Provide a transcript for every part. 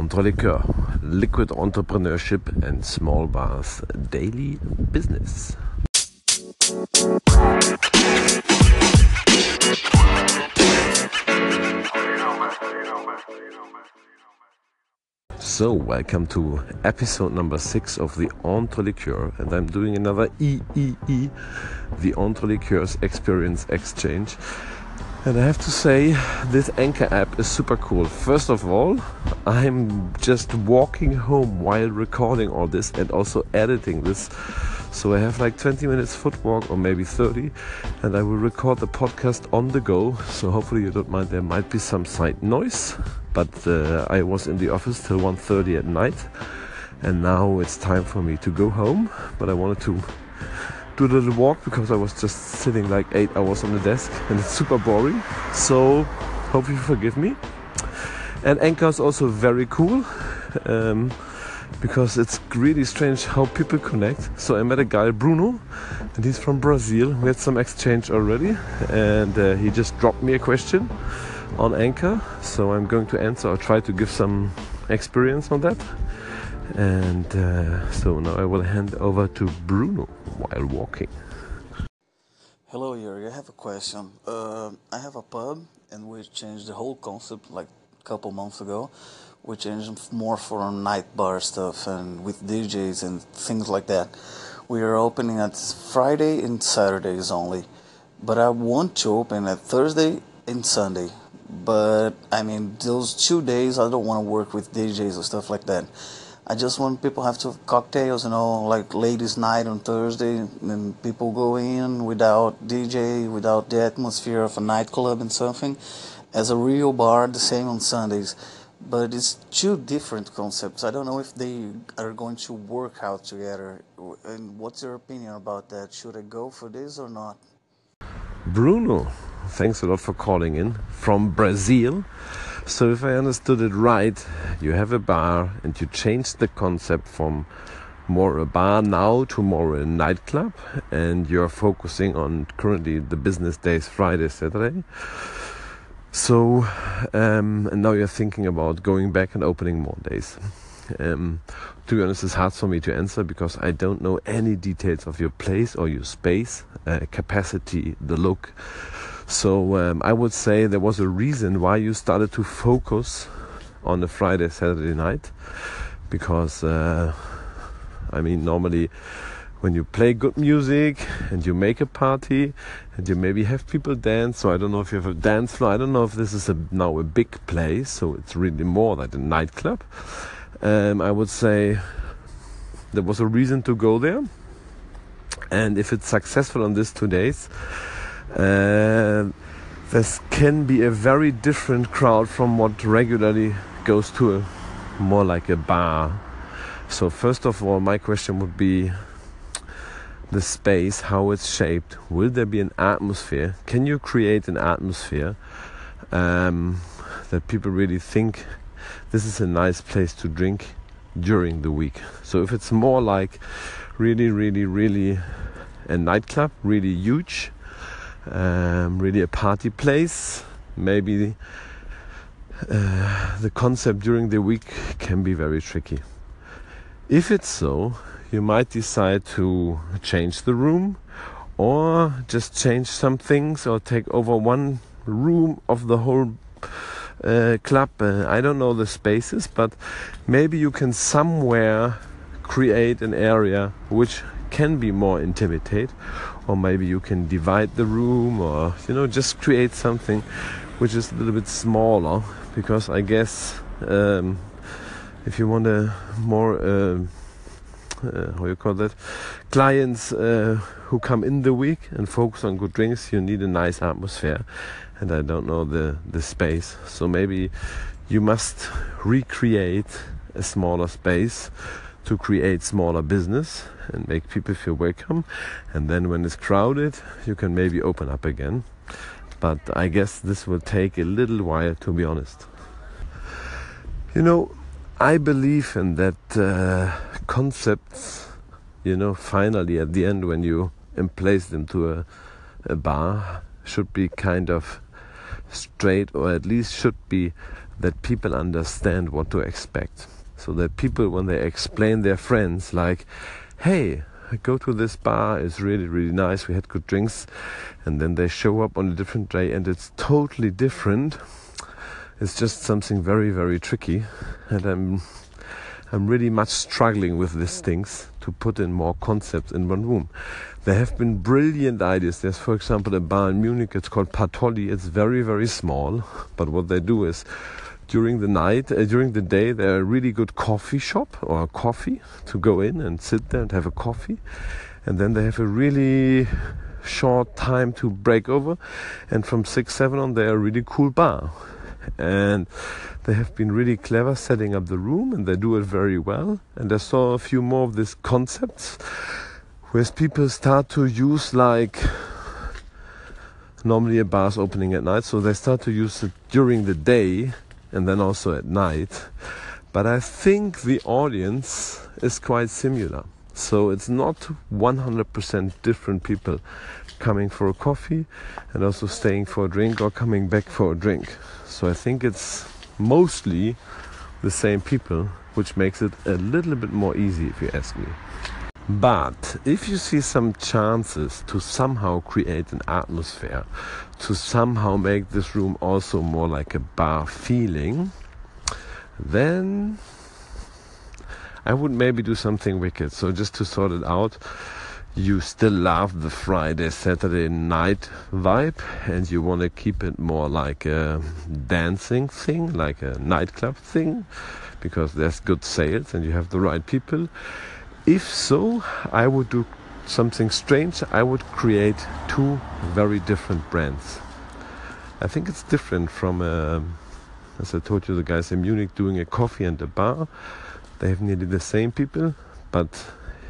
Entre Liqueur, liquid entrepreneurship and small bars daily business. So, welcome to episode number six of the Entre Liqueur, and I'm doing another EEE, the Entre Liqueurs Experience Exchange. And I have to say, this Anchor app is super cool. First of all, I'm just walking home while recording all this and also editing this. So I have like 20 minutes footwalk or maybe 30, and I will record the podcast on the go. So hopefully you don't mind. There might be some side noise, but uh, I was in the office till 1:30 at night, and now it's time for me to go home. But I wanted to do a little walk because I was just sitting like eight hours on the desk and it's super boring. So hope you forgive me. And Anchor is also very cool um, because it's really strange how people connect. So I met a guy, Bruno, and he's from Brazil. We had some exchange already, and uh, he just dropped me a question on Anchor. So I'm going to answer or try to give some experience on that. And uh, so now I will hand over to Bruno while walking. Hello, Yuri. I have a question. Uh, I have a pub, and we changed the whole concept like a couple months ago. We changed more for night bar stuff and with DJs and things like that. We are opening at Friday and Saturdays only, but I want to open at Thursday and Sunday. But I mean, those two days I don't want to work with DJs or stuff like that. I just want people have to have cocktails, you know, like ladies' night on Thursday, and people go in without DJ, without the atmosphere of a nightclub and something, as a real bar. The same on Sundays, but it's two different concepts. I don't know if they are going to work out together. And what's your opinion about that? Should I go for this or not? Bruno, thanks a lot for calling in from Brazil. So, if I understood it right, you have a bar and you changed the concept from more a bar now to more a nightclub, and you're focusing on currently the business days Friday, Saturday. So, um, and now you're thinking about going back and opening more days. Um, to be honest, it's hard for me to answer because I don't know any details of your place or your space, uh, capacity, the look. So um, I would say there was a reason why you started to focus on the Friday, Saturday night, because uh, I mean normally when you play good music and you make a party and you maybe have people dance. So I don't know if you have a dance floor. I don't know if this is a, now a big place, so it's really more like a nightclub. Um, I would say there was a reason to go there, and if it's successful on these two days uh, this can be a very different crowd from what regularly goes to a more like a bar. So first of all, my question would be the space, how it's shaped. Will there be an atmosphere? Can you create an atmosphere um, that people really think this is a nice place to drink during the week? So if it's more like really, really, really a nightclub, really huge, um, really a party place. Maybe uh, the concept during the week can be very tricky. If it's so, you might decide to change the room or just change some things or take over one room of the whole uh, club. Uh, I don't know the spaces, but maybe you can somewhere create an area which can be more intimate or maybe you can divide the room or you know just create something which is a little bit smaller. Because i guess um, if you want a more uh, uh, how you call that clients uh, who come in the week and focus on good drinks you need a nice atmosphere. And i don't know the the space. So maybe you must recreate a smaller space to create smaller business and make people feel welcome. And then when it's crowded, you can maybe open up again. But I guess this will take a little while, to be honest. You know, I believe in that uh, concepts, you know, finally at the end when you place them to a, a bar, should be kind of straight or at least should be that people understand what to expect. So that people, when they explain their friends, like, hey, go to this bar, it's really, really nice, we had good drinks, and then they show up on a different day and it's totally different. It's just something very, very tricky, and I'm I'm really much struggling with these things to put in more concepts in one room. There have been brilliant ideas. There's, for example, a bar in Munich. It's called Patolli. It's very, very small, but what they do is during the night, uh, during the day, they're a really good coffee shop or coffee to go in and sit there and have a coffee. And then they have a really short time to break over. And from 6, 7 on, they're a really cool bar. And they have been really clever setting up the room and they do it very well. And I saw a few more of these concepts where people start to use like normally a bar's opening at night, so they start to use it during the day and then also at night. But I think the audience is quite similar. So it's not 100% different people coming for a coffee and also staying for a drink or coming back for a drink. So I think it's mostly the same people, which makes it a little bit more easy if you ask me. But if you see some chances to somehow create an atmosphere, to somehow make this room also more like a bar feeling, then I would maybe do something wicked. So just to sort it out, you still love the Friday, Saturday night vibe and you want to keep it more like a dancing thing, like a nightclub thing, because there's good sales and you have the right people if so, I would do something strange. I would create two very different brands. I think it's different from, uh, as I told you, the guys in Munich doing a coffee and a bar. They have nearly the same people, but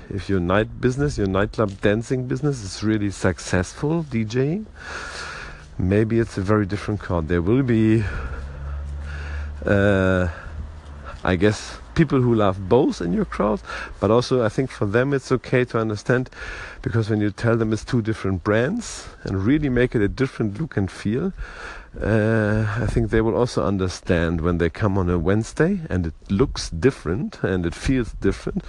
if your night business, your nightclub dancing business is really successful, DJing, maybe it's a very different card. There will be, uh, I guess, people who love both in your crowd, but also I think for them it's okay to understand because when you tell them it's two different brands and really make it a different look and feel, uh, I think they will also understand when they come on a Wednesday and it looks different and it feels different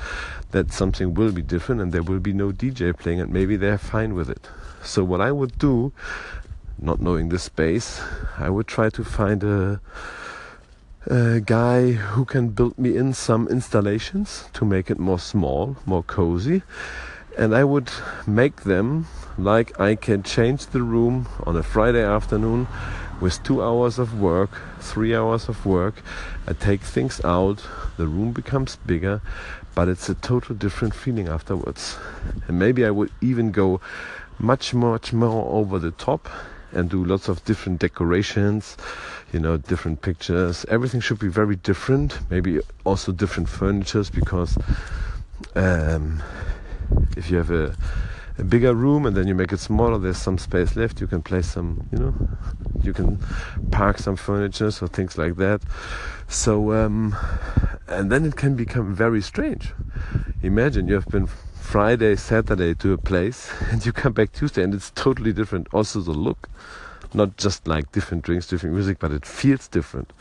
that something will be different and there will be no DJ playing and maybe they're fine with it. So what I would do, not knowing the space, I would try to find a a guy who can build me in some installations to make it more small, more cozy. And I would make them like I can change the room on a Friday afternoon with two hours of work, three hours of work. I take things out, the room becomes bigger, but it's a total different feeling afterwards. And maybe I would even go much, much more over the top and do lots of different decorations, you know, different pictures. Everything should be very different. Maybe also different furnitures because um, if you have a, a bigger room and then you make it smaller, there's some space left. You can place some, you know, you can park some furniture or things like that. So, um, and then it can become very strange. Imagine you have been Friday, Saturday to a place, and you come back Tuesday, and it's totally different. Also, the look, not just like different drinks, different music, but it feels different.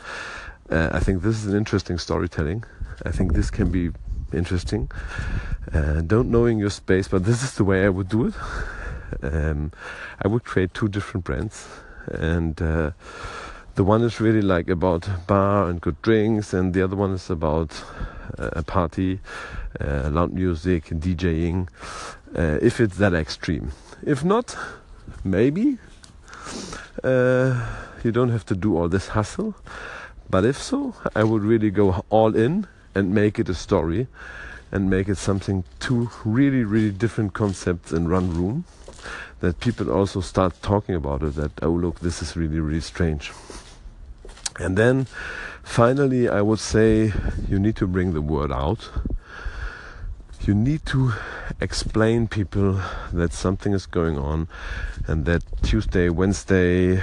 Uh, I think this is an interesting storytelling. I think this can be interesting. Uh, don't knowing your space, but this is the way I would do it. Um, I would create two different brands, and uh, the one is really like about bar and good drinks, and the other one is about a party uh, loud music, DJing, uh, if it's that extreme. If not, maybe uh, you don't have to do all this hustle. But if so, I would really go all in and make it a story and make it something two really, really different concepts in one room that people also start talking about it that, oh, look, this is really, really strange. And then finally, I would say you need to bring the word out you need to explain people that something is going on and that Tuesday, Wednesday,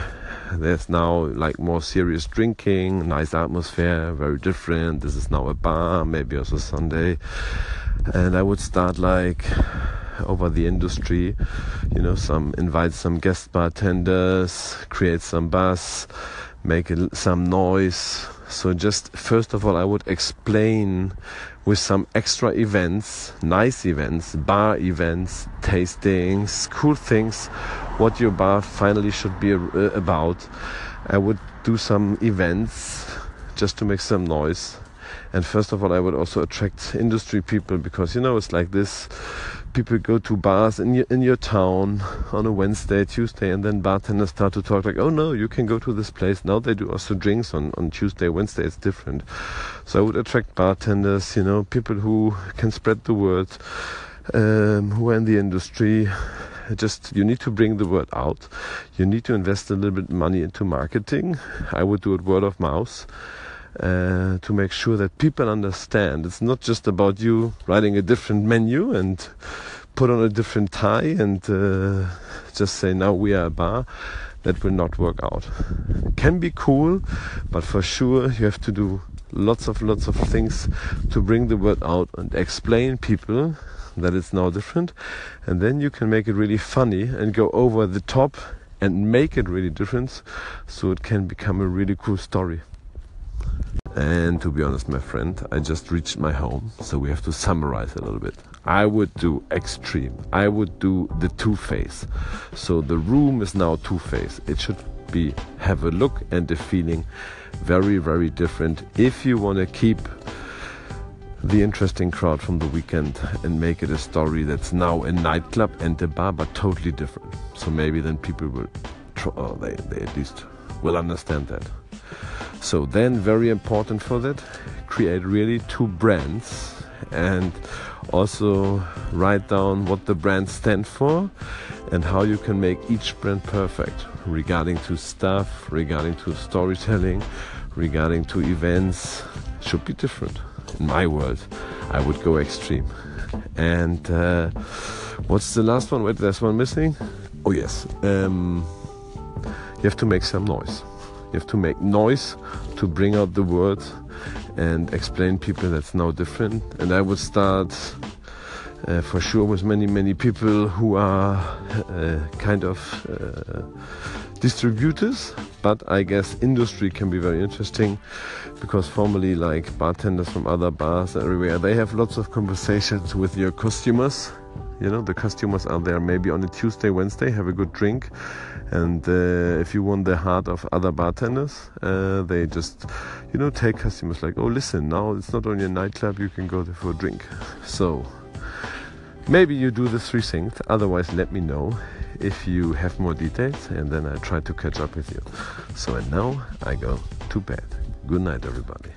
there's now like more serious drinking, nice atmosphere, very different. This is now a bar, maybe also Sunday. And I would start like over the industry, you know, some invite some guest bartenders, create some buzz, make some noise. So just first of all, I would explain with some extra events, nice events, bar events, tastings, cool things, what your bar finally should be about. I would do some events just to make some noise. And first of all, I would also attract industry people because you know it's like this people go to bars in your, in your town on a Wednesday, Tuesday, and then bartenders start to talk like, oh no, you can go to this place. Now they do also drinks on, on Tuesday, Wednesday, it's different. So I would attract bartenders, you know, people who can spread the word, um, who are in the industry. Just you need to bring the word out. You need to invest a little bit money into marketing. I would do it word of mouth. Uh, to make sure that people understand. It's not just about you writing a different menu and put on a different tie and uh, just say now we are a bar. That will not work out. Can be cool but for sure you have to do lots of lots of things to bring the word out and explain people that it's now different. And then you can make it really funny and go over the top and make it really different so it can become a really cool story and to be honest, my friend, I just reached my home, so we have to summarize a little bit. I would do extreme. I would do the two phase. So the room is now two phase. It should be have a look and a feeling very, very different. If you want to keep the interesting crowd from the weekend and make it a story that's now a nightclub and a bar, but totally different. So maybe then people will, try, oh, they, they at least will understand that. So then very important for that, create really two brands and also write down what the brands stand for and how you can make each brand perfect regarding to stuff, regarding to storytelling, regarding to events should be different. In my world, I would go extreme. And uh, what's the last one? Wait, there's one missing. Oh yes, um, you have to make some noise. You have to make noise to bring out the word and explain people that's now different. And I would start uh, for sure with many many people who are uh, kind of uh, distributors but i guess industry can be very interesting because formally like bartenders from other bars everywhere they have lots of conversations with your customers you know the customers are there maybe on a tuesday wednesday have a good drink and uh, if you want the heart of other bartenders uh, they just you know take customers like oh listen now it's not only a nightclub you can go there for a drink. So maybe you do the three things otherwise let me know if you have more details and then i try to catch up with you. So and now i go to bed. Good night everybody